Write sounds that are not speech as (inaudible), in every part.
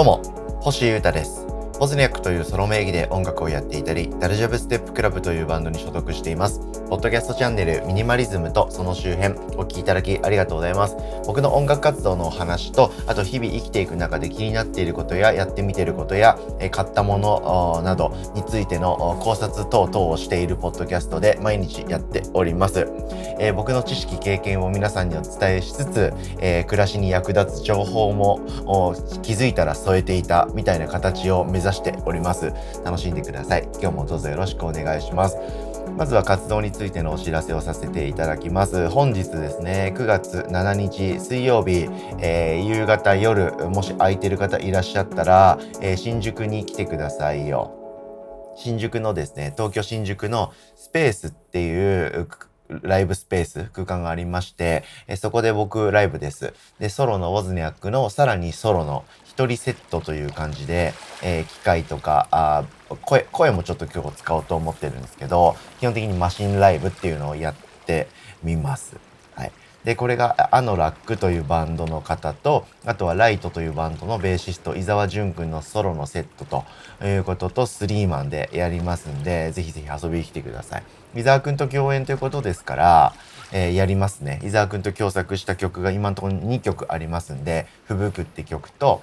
どうも、星優太です。ポズニャックというソロ名義で音楽をやっていたり、ダルジャブステップクラブというバンドに所属しています。ポッドキャストチャンネルミニマリズムとその周辺お聴きいただきありがとうございます。僕の音楽活動のお話と、あと日々生きていく中で気になっていることややってみていることや、え買ったものなどについての考察等々をしているポッドキャストで毎日やっております。えー、僕の知識経験を皆さんにお伝えしつつ、えー、暮らしに役立つ情報も気づいたら添えていたみたいな形を目指しております。楽しんでください。今日もどうぞよろしくお願いします。まずは活動についてのお知らせをさせていただきます。本日ですね、9月7日水曜日、えー、夕方夜、もし空いてる方いらっしゃったら、えー、新宿に来てくださいよ。新宿のですね、東京新宿のスペースっていうライブスペース、空間がありまして、えそこで僕ライブです。で、ソロのウォズニャックのさらにソロの一人セットという感じで、えー、機械とかあ声、声もちょっと今日使おうと思ってるんですけど、基本的にマシンライブっていうのをやってみます。で、これがアノラックというバンドの方と、あとはライトというバンドのベーシスト、伊沢淳くんのソロのセットということと、スリーマンでやりますんで、ぜひぜひ遊びに来てください。伊沢君と共演ということですから、えー、やりますね。伊沢くんと共作した曲が今のところ2曲ありますんで、ふぶくって曲と、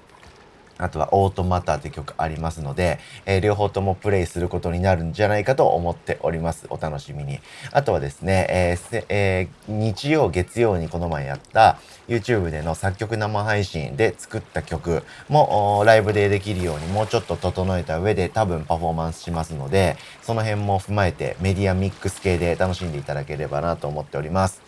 あとはオートマターという曲ありますので、えー、両方ともプレイすることになるんじゃないかと思っております。お楽しみに。あとはですね、えーえー、日曜、月曜にこの前やった YouTube での作曲生配信で作った曲もライブでできるようにもうちょっと整えた上で多分パフォーマンスしますので、その辺も踏まえてメディアミックス系で楽しんでいただければなと思っております。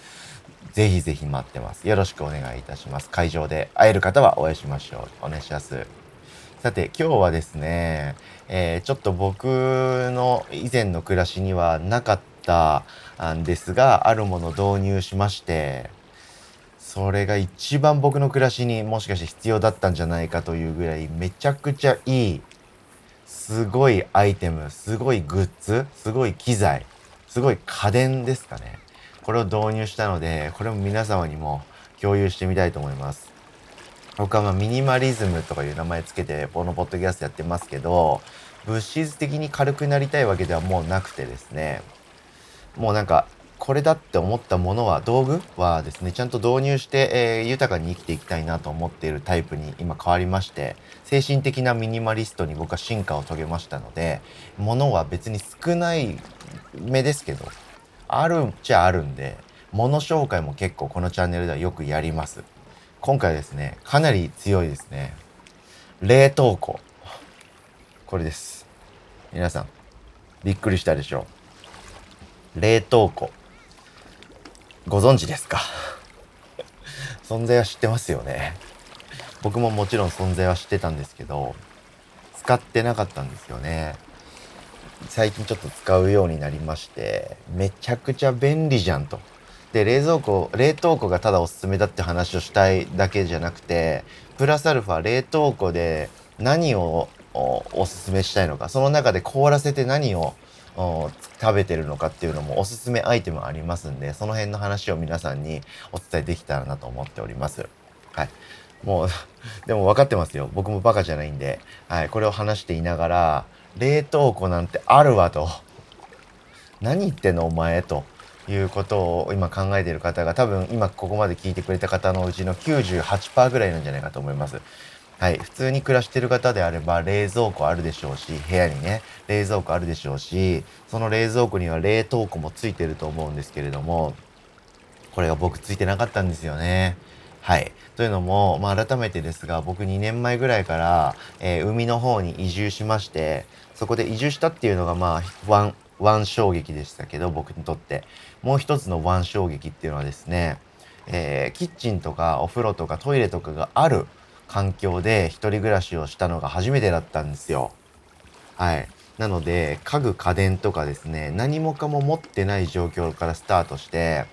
ぜひぜひ待ってます。よろしくお願いいたします。会場で会える方はお会いしましょう。お願いします。さて今日はですね、えー、ちょっと僕の以前の暮らしにはなかったんですがあるものを導入しましてそれが一番僕の暮らしにもしかして必要だったんじゃないかというぐらいめちゃくちゃいいすごいアイテムすごいグッズすごい機材すごい家電ですかね。これを導入したのでこれも皆様にも共有してみたいと思います。僕はまあミニマリズムとかいう名前つけてこのポッドキャストやってますけど物質的に軽くなりたいわけではもうなくてですねもうなんかこれだって思ったものは道具はですねちゃんと導入して、えー、豊かに生きていきたいなと思っているタイプに今変わりまして精神的なミニマリストに僕は進化を遂げましたので物は別に少ない目ですけどあるっちゃあるんで物紹介も結構このチャンネルではよくやります。今回ですね、かなり強いですね。冷凍庫。これです。皆さん、びっくりしたでしょう。冷凍庫。ご存知ですか？(laughs) 存在は知ってますよね。僕ももちろん存在は知ってたんですけど、使ってなかったんですよね。最近ちょっと使うようになりまして、めちゃくちゃ便利じゃんと。で冷蔵庫冷凍庫がただおすすめだって話をしたいだけじゃなくてプラスアルファ冷凍庫で何をおすすめしたいのかその中で凍らせて何を食べてるのかっていうのもおすすめアイテムありますんでその辺の話を皆さんにお伝えできたらなと思っております。はい、もう (laughs) でも分かってますよ。僕もバカじゃないんで、はい、これを話していながら冷凍庫なんてあるわと。何言ってんのお前と。いうことを今考えている方が多分今ここまで聞いてくれた方のうちの98%ぐらいなんじゃないかと思います。はい。普通に暮らしてる方であれば冷蔵庫あるでしょうし、部屋にね、冷蔵庫あるでしょうし、その冷蔵庫には冷凍庫もついてると思うんですけれども、これが僕ついてなかったんですよね。はい。というのも、まあ、改めてですが、僕2年前ぐらいから、えー、海の方に移住しまして、そこで移住したっていうのが、まあ、 one、one 衝撃でしたけど、僕にとって。もう一つの one 衝撃っていうのはですね、えー、キッチンとかお風呂とかトイレとかがある環境で一人暮らしをしたのが初めてだったんですよ。はい。なので、家具家電とかですね、何もかも持ってない状況からスタートして、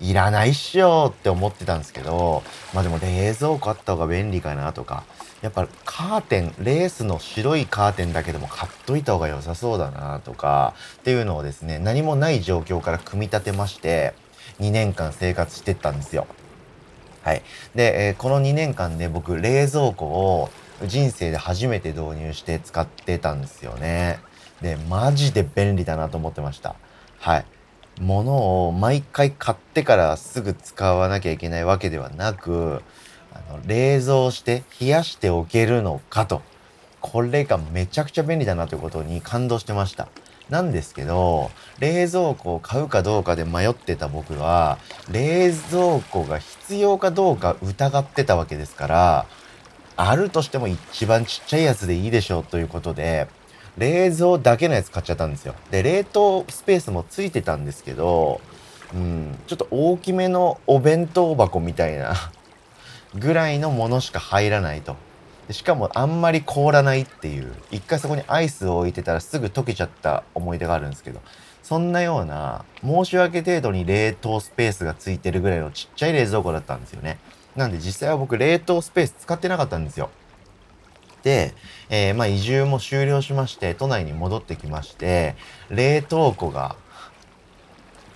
いらないっしょって思ってたんですけど、まあでも冷蔵庫あった方が便利かなとか、やっぱカーテン、レースの白いカーテンだけでも買っといた方が良さそうだなとか、っていうのをですね、何もない状況から組み立てまして、2年間生活してったんですよ。はい。で、えー、この2年間で僕、冷蔵庫を人生で初めて導入して使ってたんですよね。で、マジで便利だなと思ってました。はい。物を毎回買ってからすぐ使わなきゃいけないわけではなく、あの冷蔵して冷やしておけるのかと。これがめちゃくちゃ便利だなということに感動してました。なんですけど、冷蔵庫を買うかどうかで迷ってた僕は、冷蔵庫が必要かどうか疑ってたわけですから、あるとしても一番ちっちゃいやつでいいでしょうということで、冷蔵だけのやつ買っちゃったんですよ。で、冷凍スペースもついてたんですけど、うん、ちょっと大きめのお弁当箱みたいな (laughs) ぐらいのものしか入らないと。でしかもあんまり凍らないっていう、一回そこにアイスを置いてたらすぐ溶けちゃった思い出があるんですけど、そんなような申し訳程度に冷凍スペースがついてるぐらいのちっちゃい冷蔵庫だったんですよね。なんで実際は僕冷凍スペース使ってなかったんですよ。で、えー、まあ移住も終了しまして、都内に戻ってきまして、冷凍庫が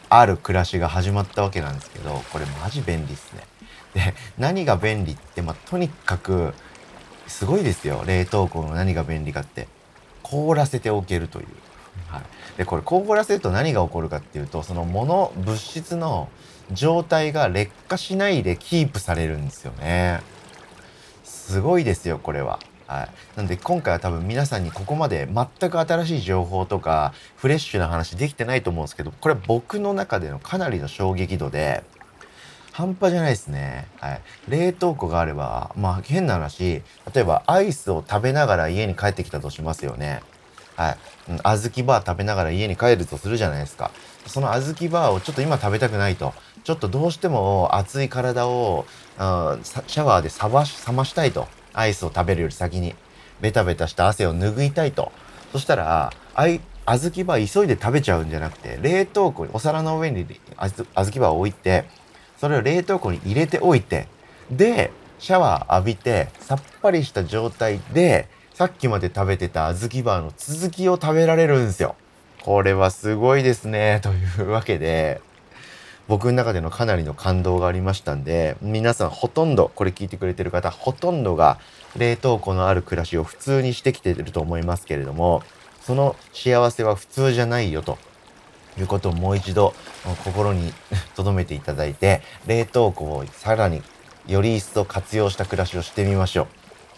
ある暮らしが始まったわけなんですけど、これマジ便利っすね。で、何が便利って、まあとにかく、すごいですよ。冷凍庫の何が便利かって。凍らせておけるという。はい。で、これ凍らせると何が起こるかっていうと、その物、物質の状態が劣化しないでキープされるんですよね。すごいですよ、これは。はい。なんで今回は多分皆さんにここまで全く新しい情報とかフレッシュな話できてないと思うんですけど、これは僕の中でのかなりの衝撃度で、半端じゃないですね。はい。冷凍庫があれば、まあ変な話、例えばアイスを食べながら家に帰ってきたとしますよね。はい。小豆バー食べながら家に帰るとするじゃないですか。その小豆バーをちょっと今食べたくないと。ちょっとどうしても熱い体を、うん、シャワーで冷まし冷ましたいと。アイスを食べるより先に。ベタベタした汗を拭いたいと。そしたら、あい、小豆バー急いで食べちゃうんじゃなくて、冷凍庫に、お皿の上に小豆バーを置いて、それを冷凍庫に入れておいて、で、シャワー浴びて、さっぱりした状態で、さっきまで食べてた小豆バーの続きを食べられるんですよ。これはすごいですね。というわけで、僕の中でのかなりの感動がありましたんで、皆さんほとんど、これ聞いてくれてる方、ほとんどが冷凍庫のある暮らしを普通にしてきてると思いますけれども、その幸せは普通じゃないよということをもう一度心に留めていただいて、冷凍庫をさらにより一層活用した暮らしをしてみましょ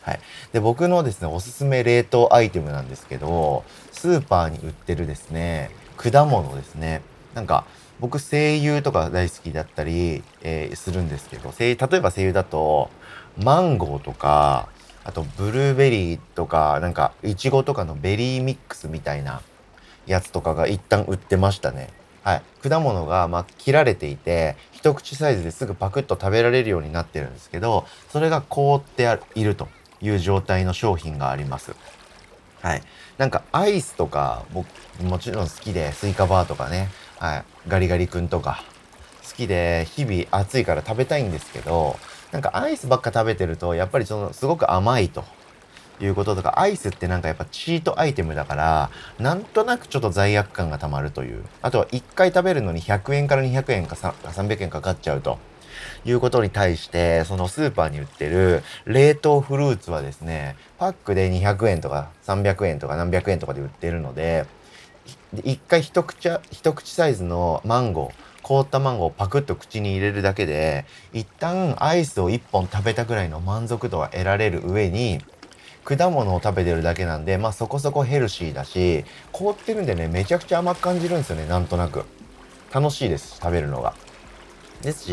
う。はい。で、僕のですね、おすすめ冷凍アイテムなんですけど、スーパーに売ってるですね、果物ですね。なんか、僕西友とか大好きだったり、えー、するんですけど例えば西友だとマンゴーとかあとブルーベリーとかなんかいちごとかのベリーミックスみたいなやつとかが一旦売ってましたね。はい、果物がま切られていて一口サイズですぐパクッと食べられるようになってるんですけどそれが凍っているという状態の商品があります。はい。なんかアイスとか僕もちろん好きでスイカバーとかねはい、ガリガリ君とか好きで日々暑いから食べたいんですけどなんかアイスばっか食べてるとやっぱりそのすごく甘いということとかアイスってなんかやっぱチートアイテムだからなんとなくちょっと罪悪感がたまるという。あとは1回食べるのに100円から200円か300円かかっちゃうということに対してそのスーパーに売ってる冷凍フルーツはですねパックで200円とか300円とか何百円とかで売ってるので一回一口一口サイズのマンゴー凍ったマンゴーをパクッと口に入れるだけで一旦アイスを1本食べたぐらいの満足度が得られる上に果物を食べてるだけなんでまあそこそこヘルシーだし凍ってるんでねめちゃくちゃ甘く感じるんですよねなんとなく楽しいです食べるのが。ですし、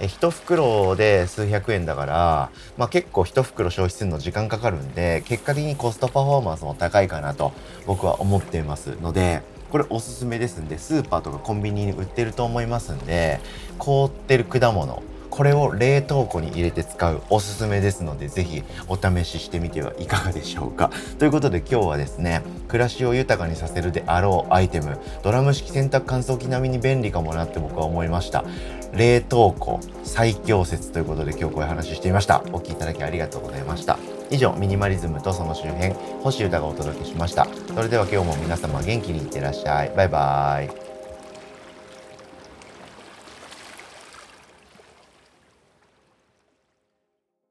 え1袋で数百円だから、まあ、結構1袋消費するの時間かかるんで、結果的にコストパフォーマンスも高いかなと僕は思っていますので、これおすすめですんで、スーパーとかコンビニに売ってると思いますんで、凍ってる果物、これを冷凍庫に入れて使うおすすめですのでぜひお試ししてみてはいかがでしょうか。(laughs) ということで今日はですね暮らしを豊かにさせるであろうアイテムドラム式洗濯乾燥機並みに便利かもなって僕は思いました。冷凍庫最強説ということで今日こういう話してみました。お聴きいただきありがとうございました。以上ミニマリズムとその周辺星歌がお届けしました。それでは今日も皆様元気にいってらっしゃい。バイバーイ。